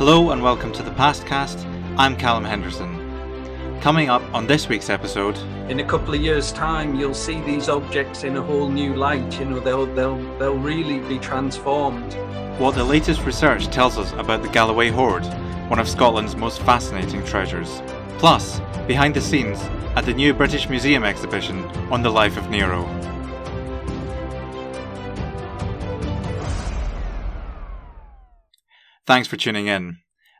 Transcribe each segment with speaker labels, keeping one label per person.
Speaker 1: Hello and welcome to the Pastcast. I'm Calum Henderson. Coming up on this week's episode,
Speaker 2: in a couple of years' time, you'll see these objects in a whole new light. You know, they'll they'll they'll really be transformed.
Speaker 1: what the latest research tells us about the Galloway Hoard, one of Scotland's most fascinating treasures. Plus, behind the scenes at the new British Museum exhibition on the life of Nero. Thanks for tuning in.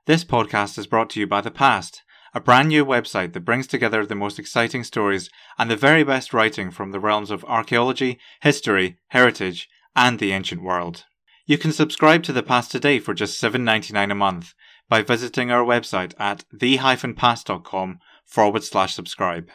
Speaker 1: This podcast is brought to you by The Past, a brand new website that brings together the most exciting stories and the very best writing from the realms of archaeology, history, heritage, and the ancient world. You can subscribe to The Past today for just $7.99 a month by visiting our website at the-past.com forward slash subscribe.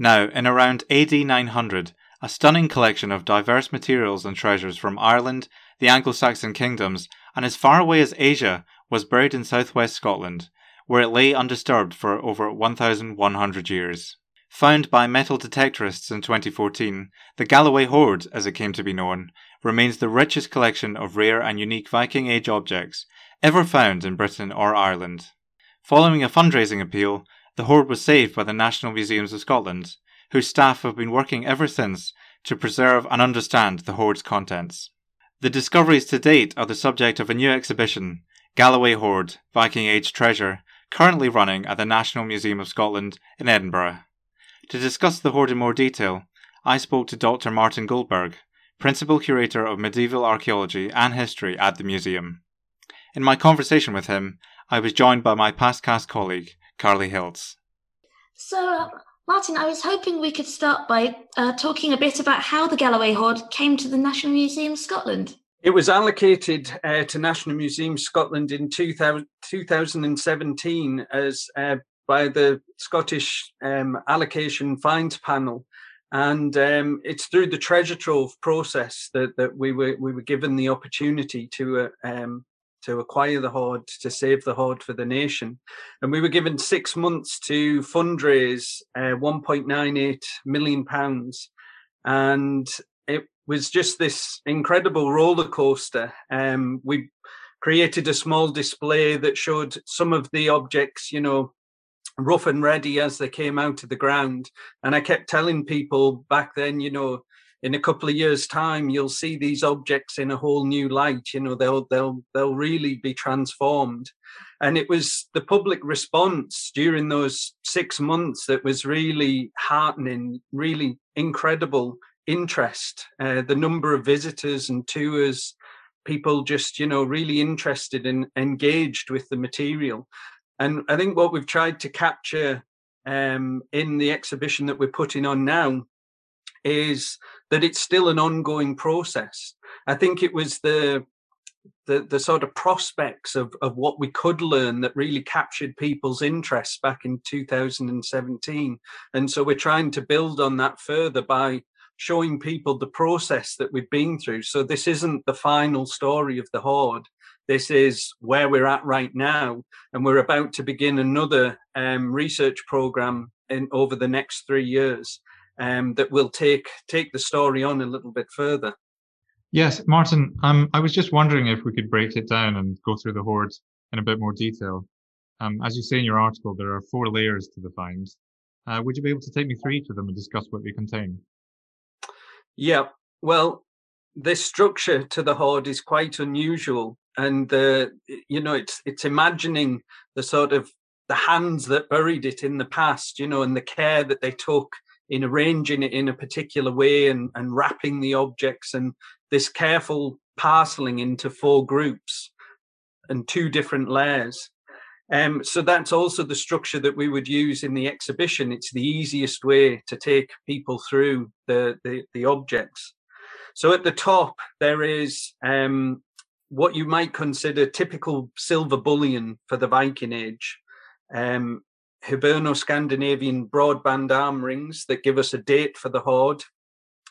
Speaker 1: Now, in around AD 900, a stunning collection of diverse materials and treasures from Ireland, the Anglo Saxon kingdoms, and as far away as Asia was buried in southwest Scotland, where it lay undisturbed for over 1,100 years. Found by metal detectorists in 2014, the Galloway Hoard, as it came to be known, remains the richest collection of rare and unique Viking Age objects ever found in Britain or Ireland. Following a fundraising appeal, the hoard was saved by the National Museums of Scotland, whose staff have been working ever since to preserve and understand the hoard's contents. The discoveries to date are the subject of a new exhibition, Galloway Hoard Viking Age Treasure, currently running at the National Museum of Scotland in Edinburgh. To discuss the hoard in more detail, I spoke to Dr. Martin Goldberg, Principal Curator of Medieval Archaeology and History at the museum. In my conversation with him, I was joined by my pastcast colleague, Carly Hilts.
Speaker 3: So, Martin, I was hoping we could start by uh, talking a bit about how the Galloway Hoard came to the National Museum Scotland.
Speaker 2: It was allocated uh, to National Museum Scotland in 2000, 2017 as uh, by the Scottish um, Allocation Finds Panel, and um, it's through the treasure trove process that, that we were we were given the opportunity to uh, um, to acquire the hoard to save the hoard for the nation, and we were given six months to fundraise uh, 1.98 million pounds, and it was just this incredible roller coaster. Um, we created a small display that showed some of the objects, you know, rough and ready as they came out of the ground. And I kept telling people back then, you know, in a couple of years' time, you'll see these objects in a whole new light. You know, they'll they'll they'll really be transformed. And it was the public response during those six months that was really heartening, really incredible interest. Uh, the number of visitors and tours, people just you know really interested and engaged with the material. And I think what we've tried to capture um, in the exhibition that we're putting on now is that it's still an ongoing process. I think it was the the, the sort of prospects of, of what we could learn that really captured people's interest back in 2017. And so we're trying to build on that further by showing people the process that we've been through. So this isn't the final story of the Hoard. This is where we're at right now, and we're about to begin another um, research program in over the next three years um, that will take take the story on a little bit further.
Speaker 4: Yes, Martin. Um, I was just wondering if we could break it down and go through the hoard in a bit more detail. Um, as you say in your article, there are four layers to the finds. Uh, would you be able to take me through each of them and discuss what they contain?
Speaker 2: Yeah, well, this structure to the hoard is quite unusual, and uh, you know, it's it's imagining the sort of the hands that buried it in the past, you know, and the care that they took in arranging it in a particular way and, and wrapping the objects and this careful parceling into four groups and two different layers. Um, so that's also the structure that we would use in the exhibition. It's the easiest way to take people through the, the, the objects. So at the top, there is um, what you might consider typical silver bullion for the Viking Age. Um, Hiberno-Scandinavian broadband arm rings that give us a date for the hoard.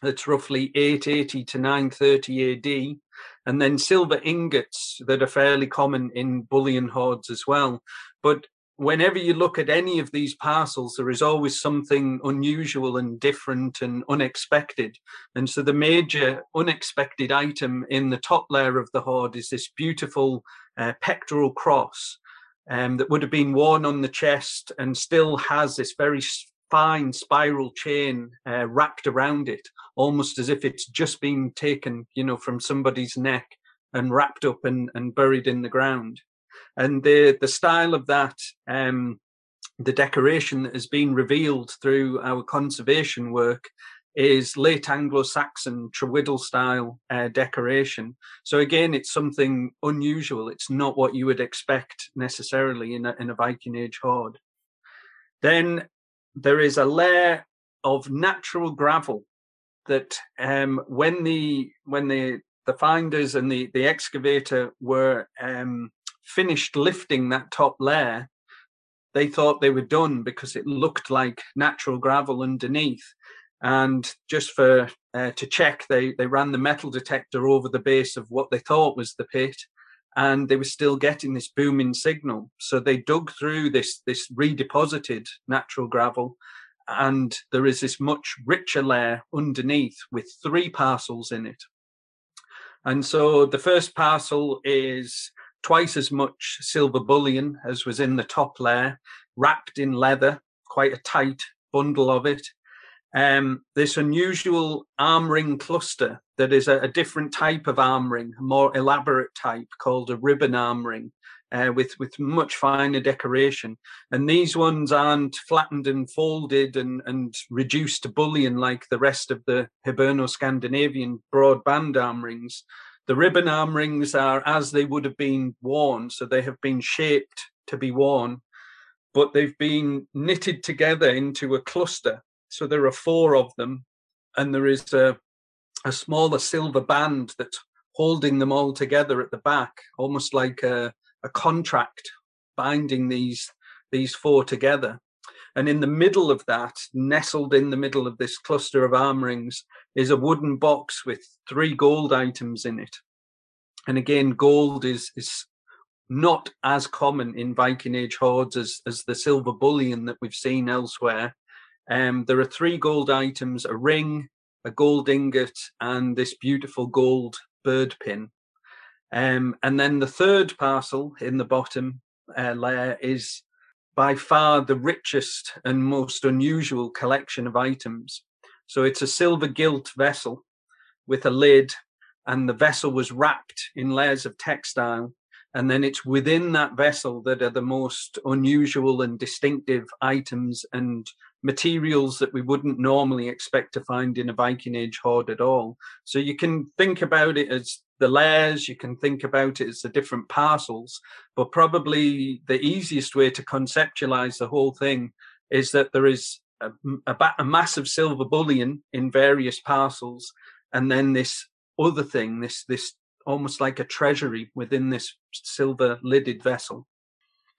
Speaker 2: That's roughly 880 to 930 AD and then silver ingots that are fairly common in bullion hoards as well. But whenever you look at any of these parcels, there is always something unusual and different and unexpected. And so the major unexpected item in the top layer of the hoard is this beautiful uh, pectoral cross um, that would have been worn on the chest and still has this very fine spiral chain uh, wrapped around it, almost as if it's just been taken, you know, from somebody's neck and wrapped up and, and buried in the ground. And the the style of that, um, the decoration that has been revealed through our conservation work is late Anglo-Saxon Trewhiddle style uh, decoration. So again, it's something unusual. It's not what you would expect necessarily in a, in a Viking Age hoard. Then there is a layer of natural gravel that um, when the when the the finders and the the excavator were um, finished lifting that top layer, they thought they were done because it looked like natural gravel underneath. And just for uh, to check, they they ran the metal detector over the base of what they thought was the pit, and they were still getting this booming signal. So they dug through this this redeposited natural gravel, and there is this much richer layer underneath with three parcels in it. And so the first parcel is twice as much silver bullion as was in the top layer, wrapped in leather, quite a tight bundle of it um, this unusual arm ring cluster that is a, a, different type of arm ring, a more elaborate type called a ribbon arm ring. Uh, with with much finer decoration, and these ones aren't flattened and folded and and reduced to bullion like the rest of the Hiberno-Scandinavian broad band arm rings. The ribbon arm rings are as they would have been worn, so they have been shaped to be worn, but they've been knitted together into a cluster so there are four of them, and there is a, a smaller silver band that's holding them all together at the back, almost like a, a contract binding these these four together. And in the middle of that, nestled in the middle of this cluster of arm rings, is a wooden box with three gold items in it. And again, gold is is not as common in Viking Age hoards as, as the silver bullion that we've seen elsewhere. Um, there are three gold items a ring, a gold ingot, and this beautiful gold bird pin. Um, and then the third parcel in the bottom uh, layer is by far the richest and most unusual collection of items. So it's a silver gilt vessel with a lid, and the vessel was wrapped in layers of textile. And then it's within that vessel that are the most unusual and distinctive items and materials that we wouldn't normally expect to find in a Viking Age hoard at all. So you can think about it as the layers, you can think about it as the different parcels, but probably the easiest way to conceptualize the whole thing is that there is a, a, a massive silver bullion in various parcels, and then this other thing, this this almost like a treasury within this silver lidded vessel.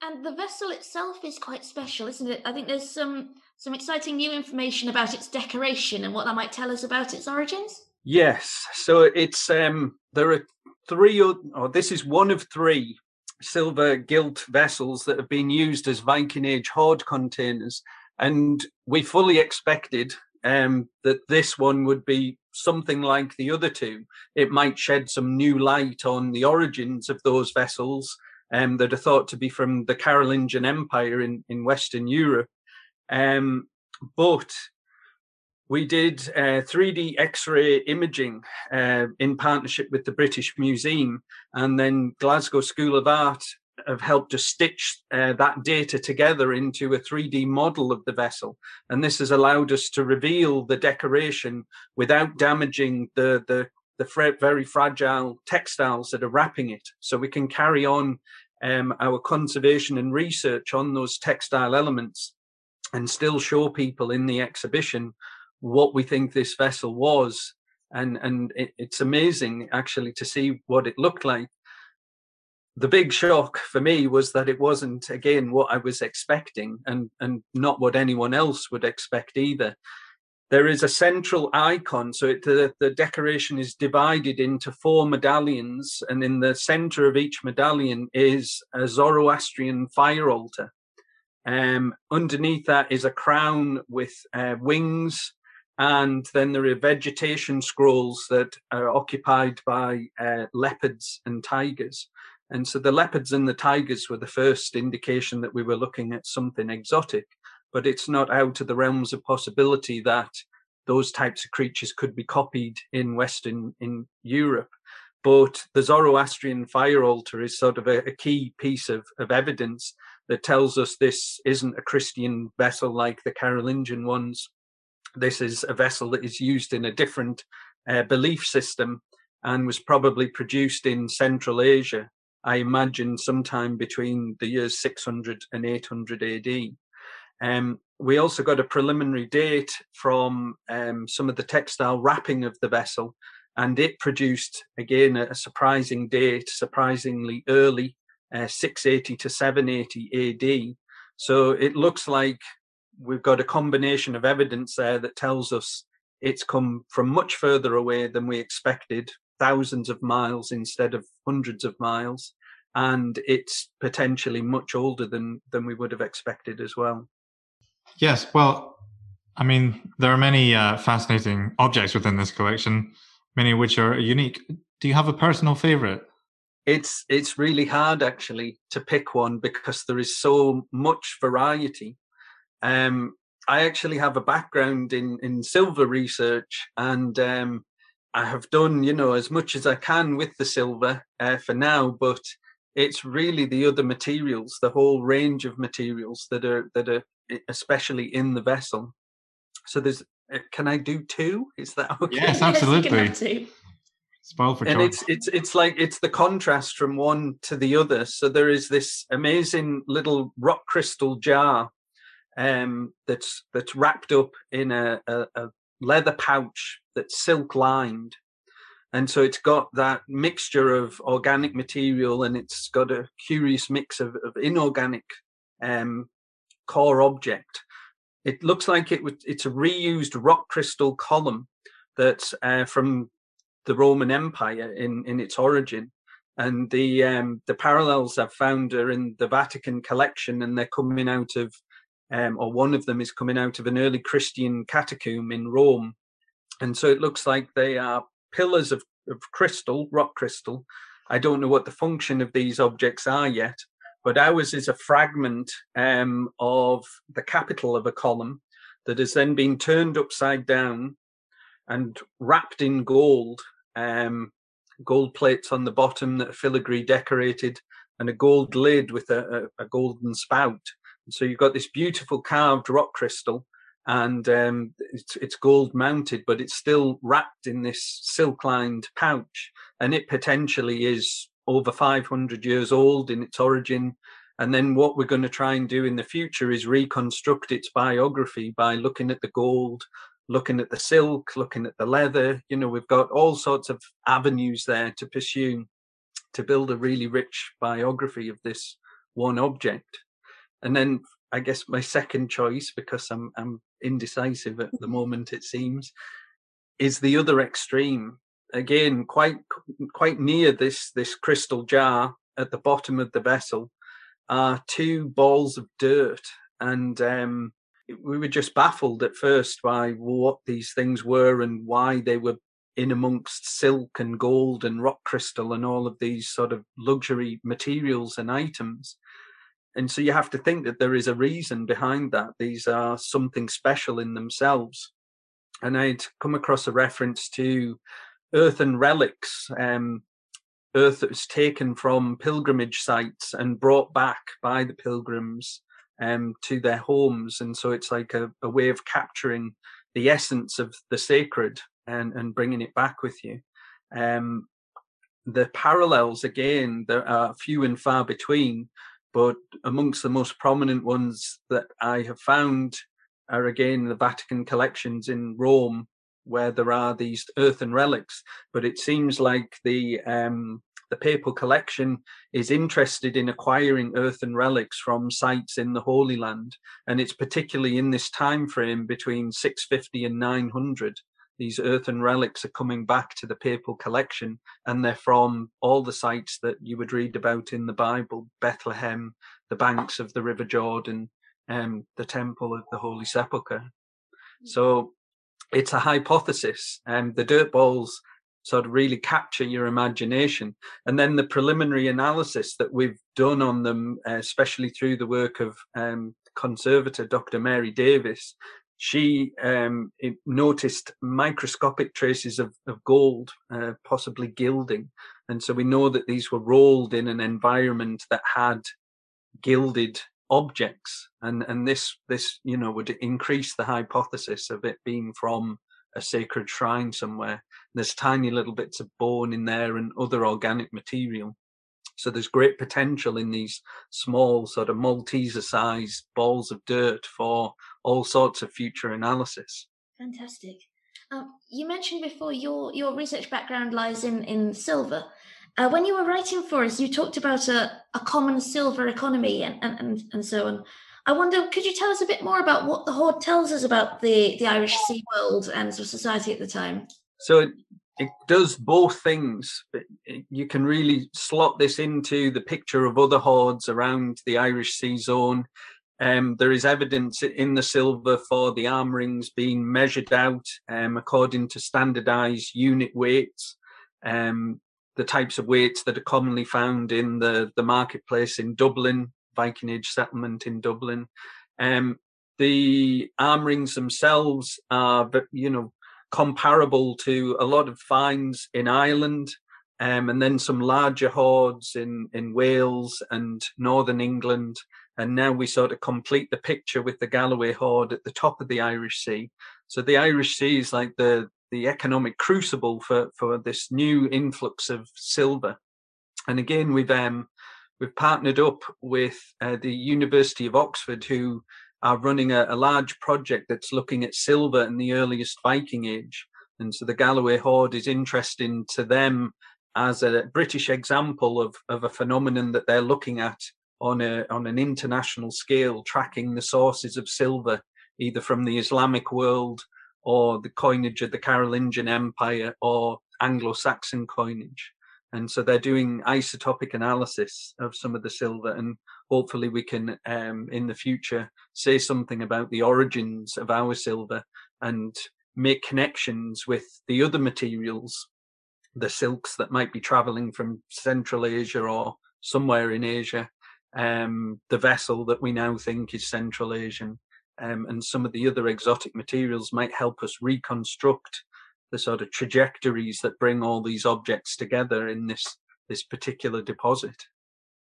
Speaker 3: And the vessel itself is quite special, isn't it? I think there's some some exciting new information about its decoration and what that might tell us about its origins?
Speaker 2: Yes. So it's um there are three or this is one of three silver gilt vessels that have been used as Viking Age hoard containers. And we fully expected um, that this one would be something like the other two. It might shed some new light on the origins of those vessels um, that are thought to be from the Carolingian Empire in, in Western Europe. Um, but we did uh, 3D X-ray imaging uh, in partnership with the British Museum, and then Glasgow School of Art have helped to stitch uh, that data together into a 3D model of the vessel. And this has allowed us to reveal the decoration without damaging the, the, the very fragile textiles that are wrapping it. So we can carry on um, our conservation and research on those textile elements and still show people in the exhibition what we think this vessel was. And and it, it's amazing actually to see what it looked like. The big shock for me was that it wasn't again what i was expecting and and not what anyone else would expect either. There is a central icon so it, the, the decoration is divided into four medallions and in the center of each medallion is a zoroastrian fire altar um, underneath that is a crown with uh, wings, and then there are vegetation scrolls that are occupied by uh, leopards and tigers. And so the leopards and the tigers were the first indication that we were looking at something exotic, but it's not out of the realms of possibility that those types of creatures could be copied in Western in Europe. But the Zoroastrian fire altar is sort of a, a key piece of, of evidence that tells us this isn't a Christian vessel like the Carolingian ones. This is a vessel that is used in a different uh, belief system and was probably produced in Central Asia, I imagine sometime between the years 600 and 800 AD. Um, we also got a preliminary date from um, some of the textile wrapping of the vessel, and it produced again a, surprising date, surprisingly early, uh, 680 to 780 AD. So it looks like we've got a combination of evidence there that tells us it's come from much further away than we expected, thousands of miles instead of hundreds of miles, and it's potentially much older than than we would have expected as well.
Speaker 4: Yes, well, I mean, there are many uh, fascinating objects within this collection, many of which are unique. Do you have a personal favorite?
Speaker 2: It's it's really hard actually to pick one because there is so much variety. Um, I actually have a background in in silver research, and um, I have done you know as much as I can with the silver uh, for now, but it's really the other materials, the whole range of materials that are that are especially in the vessel. So there's, uh, can I do two? Is that okay?
Speaker 4: Yes, absolutely. Spoil for
Speaker 2: and it's it's it's like it's the contrast from one to the other. So there is this amazing little rock crystal jar um, that's that's wrapped up in a, a, a leather pouch that's silk lined, and so it's got that mixture of organic material and it's got a curious mix of, of inorganic um, core object. It looks like it would, it's a reused rock crystal column that's uh, from the Roman Empire in, in its origin. And the um, the parallels I've found are in the Vatican collection, and they're coming out of, um, or one of them is coming out of an early Christian catacomb in Rome. And so it looks like they are pillars of, of crystal, rock crystal. I don't know what the function of these objects are yet, but ours is a fragment um, of the capital of a column that has then been turned upside down and wrapped in gold, um, gold plates on the bottom that are filigree decorated, and a gold lid with a, a, a golden spout. And so you've got this beautiful carved rock crystal, and um, it's, it's gold mounted, but it's still wrapped in this silk lined pouch, and it potentially is over 500 years old in its origin. And then what we're going to try and do in the future is reconstruct its biography by looking at the gold, looking at the silk, looking at the leather. You know, we've got all sorts of avenues there to pursue to build a really rich biography of this one object. And then I guess my second choice, because I'm I'm indecisive at the moment, it seems, is the other extreme again quite quite near this this crystal jar at the bottom of the vessel are two balls of dirt and um, we were just baffled at first by what these things were and why they were in amongst silk and gold and rock crystal and all of these sort of luxury materials and items. And so you have to think that there is a reason behind that. These are something special in themselves. And i'd come across a reference to earthen relics, um, earth that was taken from pilgrimage sites and brought back by the pilgrims um, to their homes. And so it's like a, a, way of capturing the essence of the sacred and, and bringing it back with you. Um, the parallels, again, there are few and far between, but amongst the most prominent ones that I have found are again the Vatican collections in Rome where there are these earthen relics, but it seems like the um, the papal collection is interested in acquiring earthen relics from sites in the Holy Land, and it's particularly in this time frame between 650 and 900. These earthen relics are coming back to the papal collection, and they're from all the sites that you would read about in the Bible: Bethlehem, the banks of the River Jordan, um, the Temple of the Holy Sepulchre. So it's a hypothesis. and the dirt balls sort of really capture your imagination. And then the preliminary analysis that we've done on them, uh, especially through the work of um, conservator Dr. Mary Davis, she um, noticed microscopic traces of, of gold, uh, possibly gilding. And so we know that these were rolled in an environment that had gilded objects. And, and this, this, you know, would increase the hypothesis of it being from a sacred shrine somewhere. There's tiny little bits of bone in there and other organic material. So there's great potential in these small sort of Malteser sized balls of dirt for all sorts of future analysis.
Speaker 3: Fantastic. Um, you mentioned before your your research background lies in in silver. Uh, when you were writing for us, you talked about a, a common silver economy and, and, and, and so on. I wonder, could you tell us a bit more about what the Hoard tells us about the, the Irish sea world and society at the time?
Speaker 2: So it, it does both things. You can really slot this into the picture of other hoards around the Irish Sea zone. Um, there is evidence in the silver for the arm rings being measured out um, according to standardized unit weights, um, the types of weights that are commonly found in the, the marketplace in Dublin, Viking Age settlement in Dublin. Um, the arm rings themselves are, you know, comparable to a lot of finds in Ireland, um, and then some larger hoards in in Wales and northern England. And now we sort of complete the picture with the Galloway hoard at the top of the Irish Sea. So the Irish Sea is like the the economic crucible for for this new influx of silver. And again, we've um, we've partnered up with uh, the University of Oxford, who are running a, a, large project that's looking at silver in the earliest Viking Age. And so the Galloway Hoard is interesting to them as a British example of, of a phenomenon that they're looking at on a on an international scale, tracking the sources of silver, either from the Islamic world or the coinage of the Carolingian Empire or Anglo-Saxon coinage and so they're doing isotopic analysis of some of the silver and hopefully we can um, in the future say something about the origins of our silver and make connections with the other materials the silks that might be traveling from central asia or somewhere in asia um, the vessel that we now think is central asian um, and some of the other exotic materials might help us reconstruct the sort of trajectories that bring all these objects together in this this particular deposit.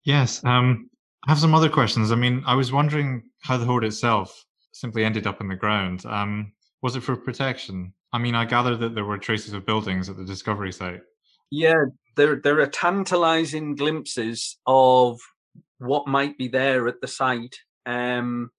Speaker 4: Yes, um, I have some other questions. I mean, I was wondering how the hoard itself simply ended up in the ground. Um, was it for protection? I mean, I gather that there were traces of buildings at the discovery site.
Speaker 2: Yeah, there there are tantalizing glimpses of what might be there at the site. Um,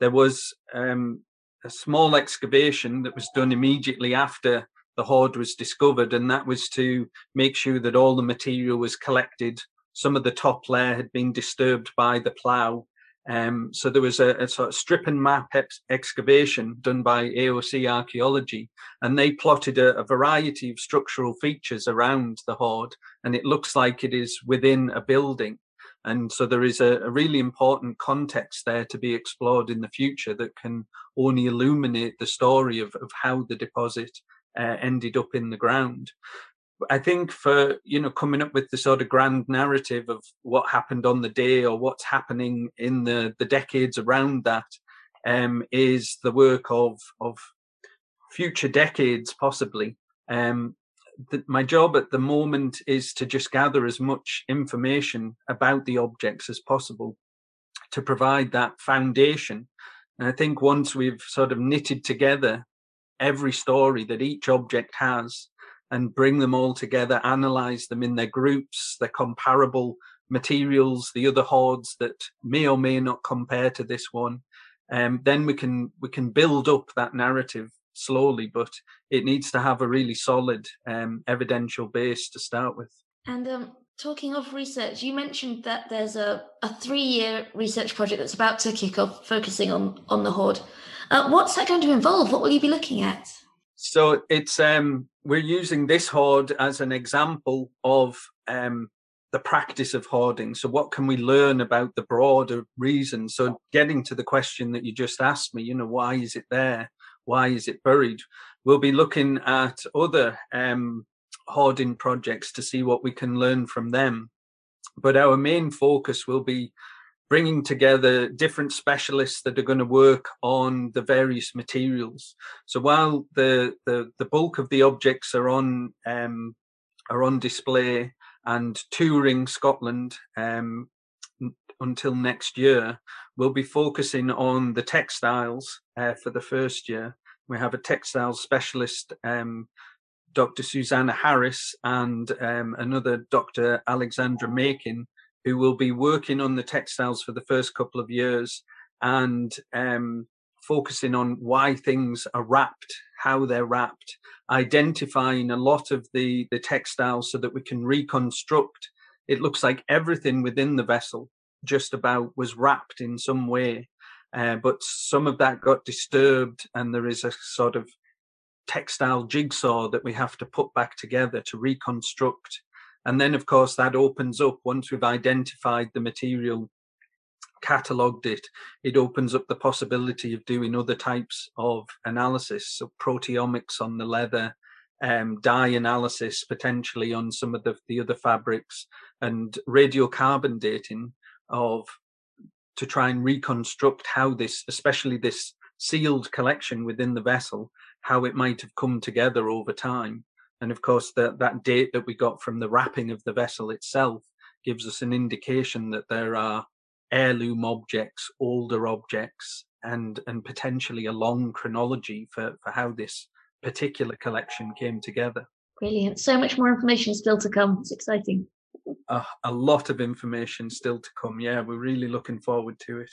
Speaker 2: there was um, a small excavation that was done immediately after the hoard was discovered, and that was to make sure that all the material was collected. Some of the top layer had been disturbed by the plough. Um, so there was a, a, sort of strip and map ex- excavation done by AOC Archaeology, and they plotted a, a, variety of structural features around the hoard, and it looks like it is within a building. And so there is a, a really important context there to be explored in the future that can only illuminate the story of, of how the deposit uh, ended up in the ground. I think for you know coming up with the sort of grand narrative of what happened on the day or what's happening in the the decades around that um, is the work of of future decades possibly. Um, the, my job at the moment is to just gather as much information about the objects as possible to provide that foundation. And I think once we've sort of knitted together every story that each object has and bring them all together, analyze them in their groups, their comparable materials, the other hoards that may or may not compare to this one. Um, then we can we can build up that narrative slowly, but it needs to have a really solid um, evidential base to start with.
Speaker 3: And um, talking of research, you mentioned that there's a, a three year research project that's about to kick off, focusing on on the hoard. Uh, what's that going to involve? What will you be looking at?
Speaker 2: So it's um, we're using this hoard as an example of um, the practice of hoarding. So what can we learn about the broader reason? So getting to the question that you just asked me, you know, why is it there? Why is it buried? We'll be looking at other um, hoarding projects to see what we can learn from them. But our main focus will be bringing together different specialists that are going to work on the various materials. So while the the, the bulk of the objects are on um, are on display and touring Scotland um, until next year, we'll be focusing on the textiles uh, for the first year. We have a textiles specialist, um, Dr. Susanna Harris, and um, another Dr. Alexandra Makin, who will be working on the textiles for the first couple of years and um, focusing on why things are wrapped, how they're wrapped, identifying a lot of the, the textiles so that we can reconstruct. It looks like everything within the vessel just about was wrapped in some way. Uh, but some of that got disturbed, and there is a sort of textile jigsaw that we have to put back together to reconstruct. And then, of course, that opens up once we've identified the material, catalogued it, it opens up the possibility of doing other types of analysis. So, proteomics on the leather, um, dye analysis potentially on some of the, the other fabrics, and radiocarbon dating of to try and reconstruct how this, especially this sealed collection within the vessel, how it might have come together over time. And of course, that that date that we got from the wrapping of the vessel itself gives us an indication that there are heirloom objects, older objects, and and potentially a long chronology for, for how this particular collection came together.
Speaker 3: Brilliant. So much more information still to come. It's exciting
Speaker 2: a, a lot of information still to come. Yeah, we're really looking forward to it.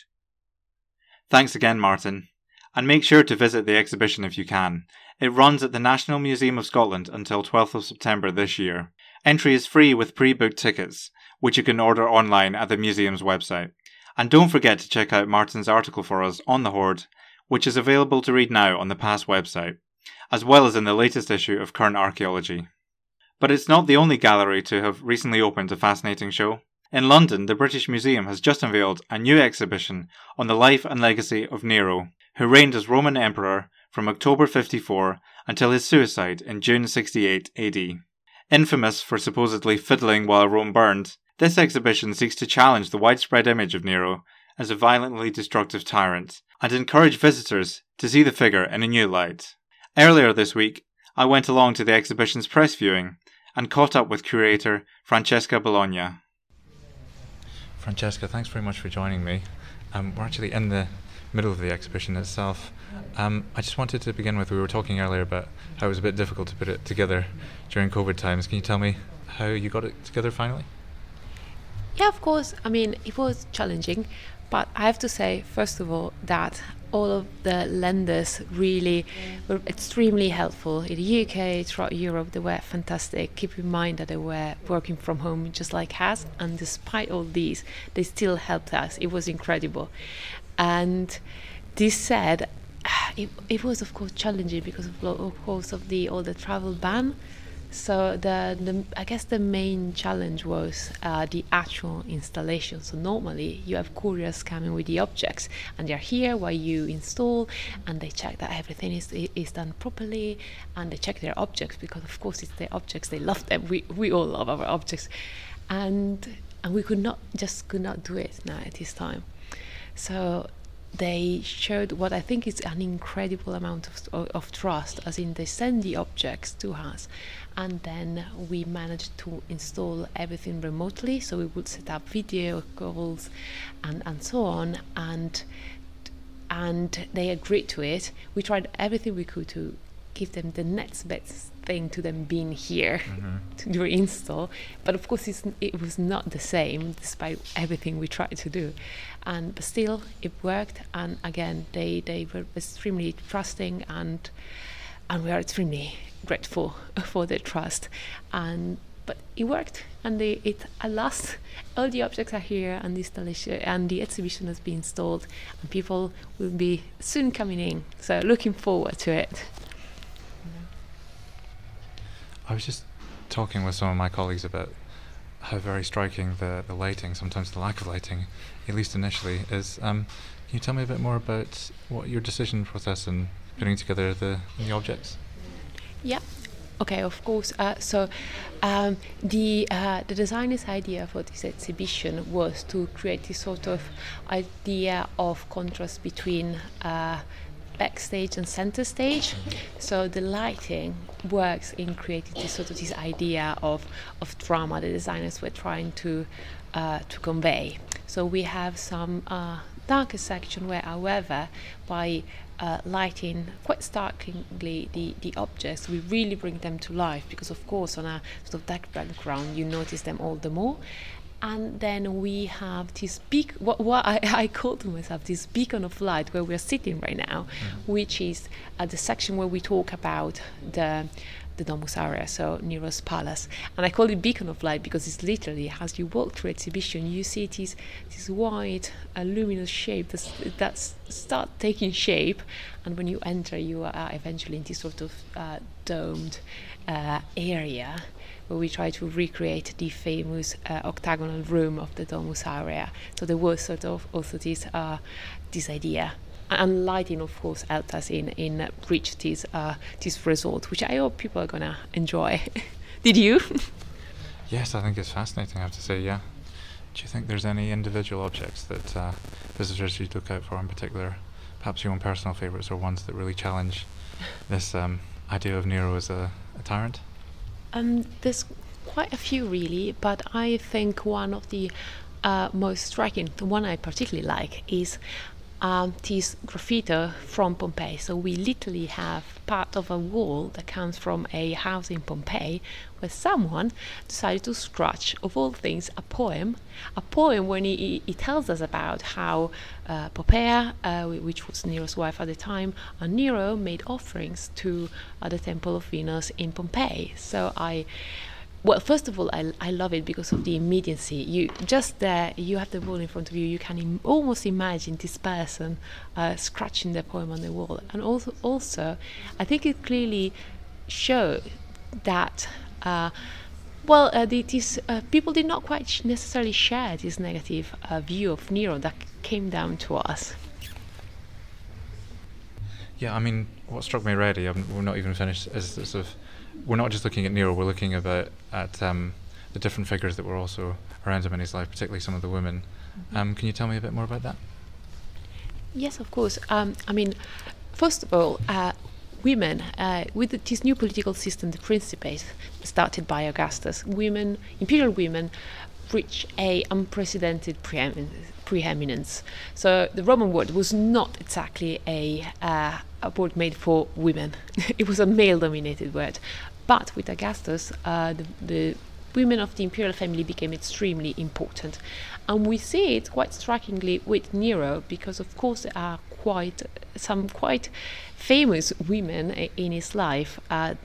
Speaker 1: Thanks again, Martin. And make sure to visit the exhibition if you can. It runs at the National Museum of Scotland until 12th of September this year. Entry is free with pre booked tickets, which you can order online at the museum's website. And don't forget to check out Martin's article for us on the Hoard, which is available to read now on the PAST website, as well as in the latest issue of Current Archaeology. But it's not the only gallery to have recently opened a fascinating show. In London, the British Museum has just unveiled a new exhibition on the life and legacy of Nero, who reigned as Roman Emperor from October 54 until his suicide in June 68 AD. Infamous for supposedly fiddling while Rome burned, this exhibition seeks to challenge the widespread image of Nero as a violently destructive tyrant and encourage visitors to see the figure in a new light. Earlier this week, I went along to the exhibition's press viewing and caught up with curator Francesca Bologna. Francesca, thanks very much for joining me. Um, we're actually in the middle of the exhibition itself. Um, I just wanted to begin with we were talking earlier about how it was a bit difficult to put it together during COVID times. Can you tell me how you got it together finally?
Speaker 5: Yeah, of course. I mean, it was challenging, but I have to say, first of all, that all of the lenders really were extremely helpful in the UK, throughout Europe. They were fantastic. Keep in mind that they were working from home just like us, and despite all these, they still helped us. It was incredible. And this said, it, it was of course challenging because of, of course of the all the travel ban so the, the, I guess the main challenge was uh, the actual installation. So normally you have couriers coming with the objects, and they're here while you install, and they check that everything is is done properly, and they check their objects because of course it's their objects. They love them. We we all love our objects, and and we could not just could not do it now at this time. So they showed what I think is an incredible amount of, of, trust, as in they send the objects to us, and then we managed to install everything remotely. So we would set up video calls and, and so on, and and they agreed to it. We tried everything we could to give them the next best thing to them being here mm-hmm. to do install. But of course, it was not the same despite everything we tried to do. And but still, it worked. And again, they, they were extremely trusting and and we are extremely grateful for their trust. And but it worked, and they, it at last all the objects are here, and the installation and the exhibition has been installed, and people will be soon coming in. So looking forward to it.
Speaker 1: I was just talking with some of my colleagues about how very striking the, the lighting, sometimes the lack of lighting, at least initially, is. Um, can you tell me a bit more about what your decision process in putting together the, the objects?
Speaker 5: Yeah. Okay, of course. Uh, so um, the uh, the designer's idea for this exhibition was to create this sort of idea of contrast between uh, backstage and center stage. So the lighting works in creating this sort of this idea of of drama the designers were trying to uh, to convey. So we have some uh, darker section where, however, by uh, lighting quite starkly the, the objects, we really bring them to life because, of course, on a sort of dark background, you notice them all the more. And then we have this big, what, what I, I call to myself, this beacon of light where we're sitting right now, mm-hmm. which is at the section where we talk about the the Domus Aurea, so Nero's palace. And I call it beacon of light because it's literally as you walk through exhibition, you see this this white, uh, luminous shape that's, that start taking shape, and when you enter, you are eventually in this sort of uh, domed uh, area where we try to recreate the famous uh, octagonal room of the Domus Aurea. So there was sort of also this uh, this idea. And lighting of course helped us in in reach this uh, this result which i hope people are gonna enjoy. Did you?
Speaker 1: Yes i think it's fascinating i have to say yeah. Do you think there's any individual objects that uh, visitors you look out for in particular perhaps your own personal favorites or ones that really challenge this um, idea of nero as a, a tyrant
Speaker 5: um, there's quite a few really but i think one of the uh, most striking, the one I particularly like, is um, this graffiti from Pompeii. So we literally have part of a wall that comes from a house in Pompeii where someone decided to scratch, of all things, a poem. A poem when he, he tells us about how uh, Poppaea, uh, which was Nero's wife at the time, and Nero made offerings to uh, the Temple of Venus in Pompeii. So I well first of all I, I love it because of the immediacy you just there you have the wall in front of you you can Im- almost imagine this person uh, scratching the poem on the wall and also also i think it clearly shows that well uh, the, these uh, people did not quite necessarily share this negative uh, view of nero that came down to us
Speaker 1: yeah i mean what struck me already I'm, we're not even finished is sort of we're not just looking at Nero, we're looking about at um, the different figures that were also around him in his life, particularly some of the women. Mm-hmm. Um, can you tell me a bit more about that?
Speaker 5: Yes, of course. Um, I mean, first of all, uh, women, uh, with this new political system, the Principate, started by Augustus, women, imperial women, reach a unprecedented preeminence. So the Roman world was not exactly a, uh, a word made for women. it was a male-dominated word. But with Augustus, uh, the, the women of the imperial family became extremely important. And we see it quite strikingly with Nero because, of course, there are quite some quite famous women in his life. Uh,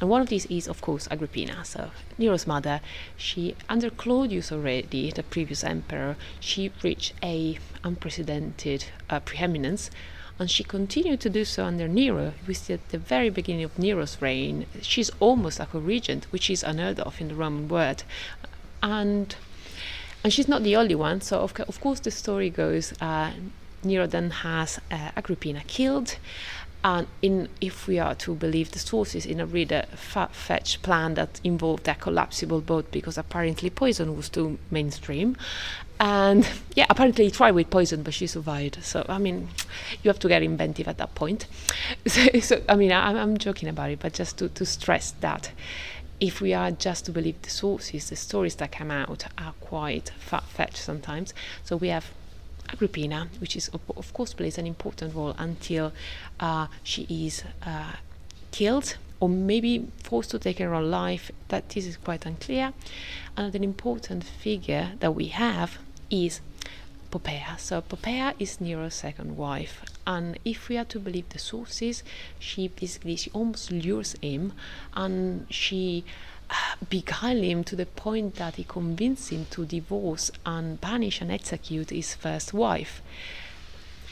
Speaker 5: and one of these is, of course, Agrippina. So Nero's mother, she under Claudius already, the previous emperor, she reached a unprecedented uh, preeminence and she continued to do so under Nero. We see at the very beginning of Nero's reign, she's almost like a co-regent, which is unheard of in the Roman world, and and she's not the only one. So of, of course the story goes, uh, Nero then has uh, Agrippina killed. And in, if we are to believe the sources, in a really far-fetched plan that involved a collapsible boat because apparently poison was too mainstream, and yeah, apparently he tried with poison, but she survived. So I mean, you have to get inventive at that point. So, so I mean, I, I'm joking about it, but just to, to stress that if we are just to believe the sources, the stories that come out are quite far-fetched sometimes. So we have Agrippina, which is of course plays an important role until uh, she is uh, killed or maybe forced to take her own life. That this is quite unclear. Another important figure that we have is Poppaea. So Poppaea is Nero's second wife, and if we are to believe the sources, she basically she almost lures him, and she beguile him to the point that he convinced him to divorce and banish and execute his first wife.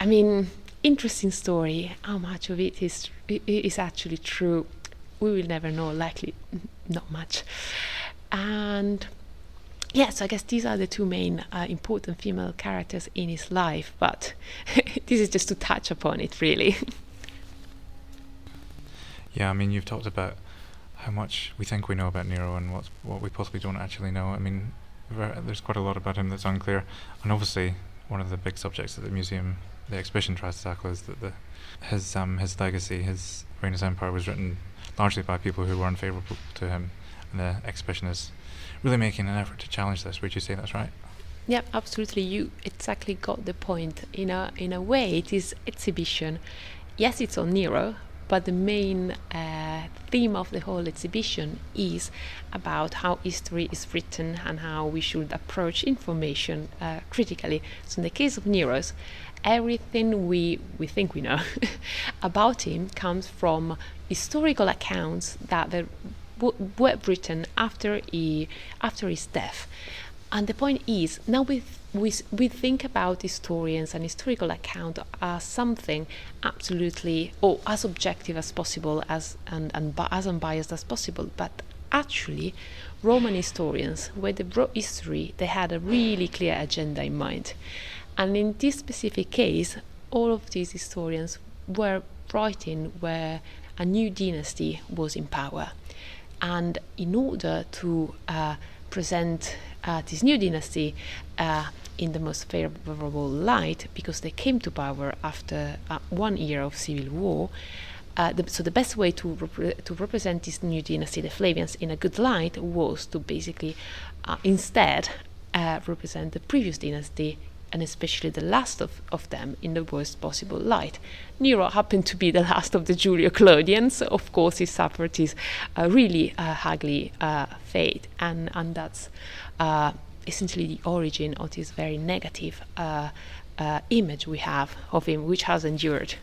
Speaker 5: I mean, interesting story. How much of it is is actually true? We will never know. Likely, not much. And yeah, so I guess these are the two main uh, important female characters in his life. But this is just to touch upon it, really.
Speaker 1: yeah, I mean, you've talked about how much we think we know about Nero and what what we possibly don't actually know. I mean, there's quite a lot about him that's unclear, and obviously one of the big subjects that the museum, the exhibition tries to tackle is that the his um his legacy, his reign as empire was written largely by people who were unfavourable to him, and the exhibition is really making an effort to challenge this. Would you say that's right?
Speaker 5: Yeah, absolutely. You exactly got the point. In a in a way, it is exhibition. Yes, it's on Nero, but the main uh, theme of the whole exhibition is about how history is written and how we should approach information uh, critically. So, in the case of Nero's, everything we, we think we know about him comes from historical accounts that were written after, he, after his death. And the point is, now we, we, we think about historians and historical account as something absolutely, or as objective as possible, as and, and as unbiased as possible. But actually, Roman historians, when they wrote history, they had a really clear agenda in mind. And in this specific case, all of these historians were writing where a new dynasty was in power. And in order to uh, present uh, this new dynasty uh, in the most favorable light because they came to power after uh, one year of civil war. Uh, the, so the best way to rep- to represent this new dynasty, the Flavians, in a good light was to basically uh, instead uh, represent the previous dynasty and especially the last of, of them in the worst possible light. Nero happened to be the last of the Julio Claudians. Of course, he suffered his uh, really uh, ugly uh, fate, and, and that's uh, essentially the origin of this very negative uh, uh, image we have of him, which has endured.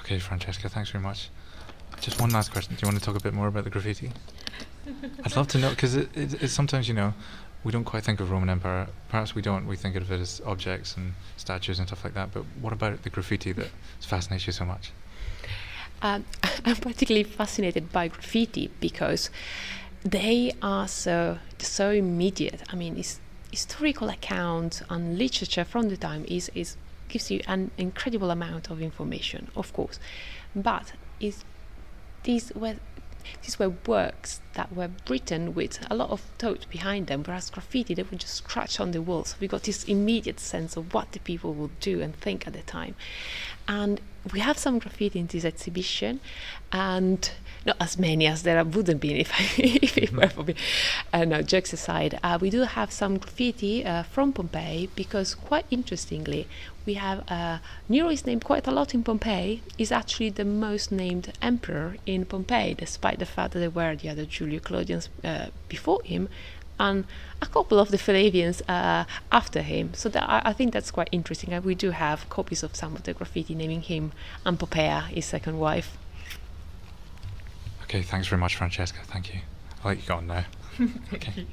Speaker 1: Okay, Francesca, thanks very much. Just one last question. Do you want to talk a bit more about the graffiti? I'd love to know because it, it, it's sometimes you know we don't quite think of Roman Empire. Perhaps we don't. We think of it as objects and statues and stuff like that. But what about the graffiti that fascinates you so much?
Speaker 5: Um, I'm particularly fascinated by graffiti because they are so so immediate. I mean, it's historical account and literature from the time is is gives you an incredible amount of information, of course, but is these were these were works that were written with a lot of thought behind them, whereas graffiti they would just scratch on the walls. So we got this immediate sense of what the people would do and think at the time, and we have some graffiti in this exhibition, and not as many as there wouldn't be if, if it were for me. Uh, no, jokes aside, uh, we do have some graffiti uh, from Pompeii because, quite interestingly, we have uh, Nero is named quite a lot in Pompeii. Is actually the most named emperor in Pompeii, despite the fact that there were the other Julio Claudians uh, before him and a couple of the Flavians uh, after him. So that, I, I, think that's quite interesting. And we do have copies of some of the graffiti naming him and Poppaea, his second wife.
Speaker 1: Okay, thanks very much, Francesca. Thank you. I'll let you go on now. okay.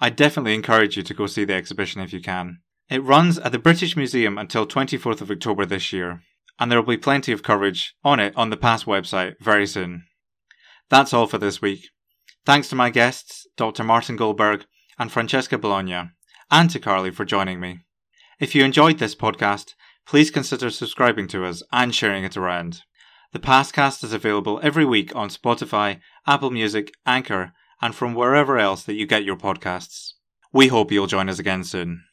Speaker 1: I definitely encourage you to go see the exhibition if you can. It runs at the British Museum until 24th of October this year, and there will be plenty of coverage on it on the Past website very soon. That's all for this week. Thanks to my guests, Dr. Martin Goldberg and Francesca Bologna, and to Carly for joining me. If you enjoyed this podcast, please consider subscribing to us and sharing it around. The PastCast is available every week on Spotify, Apple Music, Anchor, and from wherever else that you get your podcasts. We hope you'll join us again soon.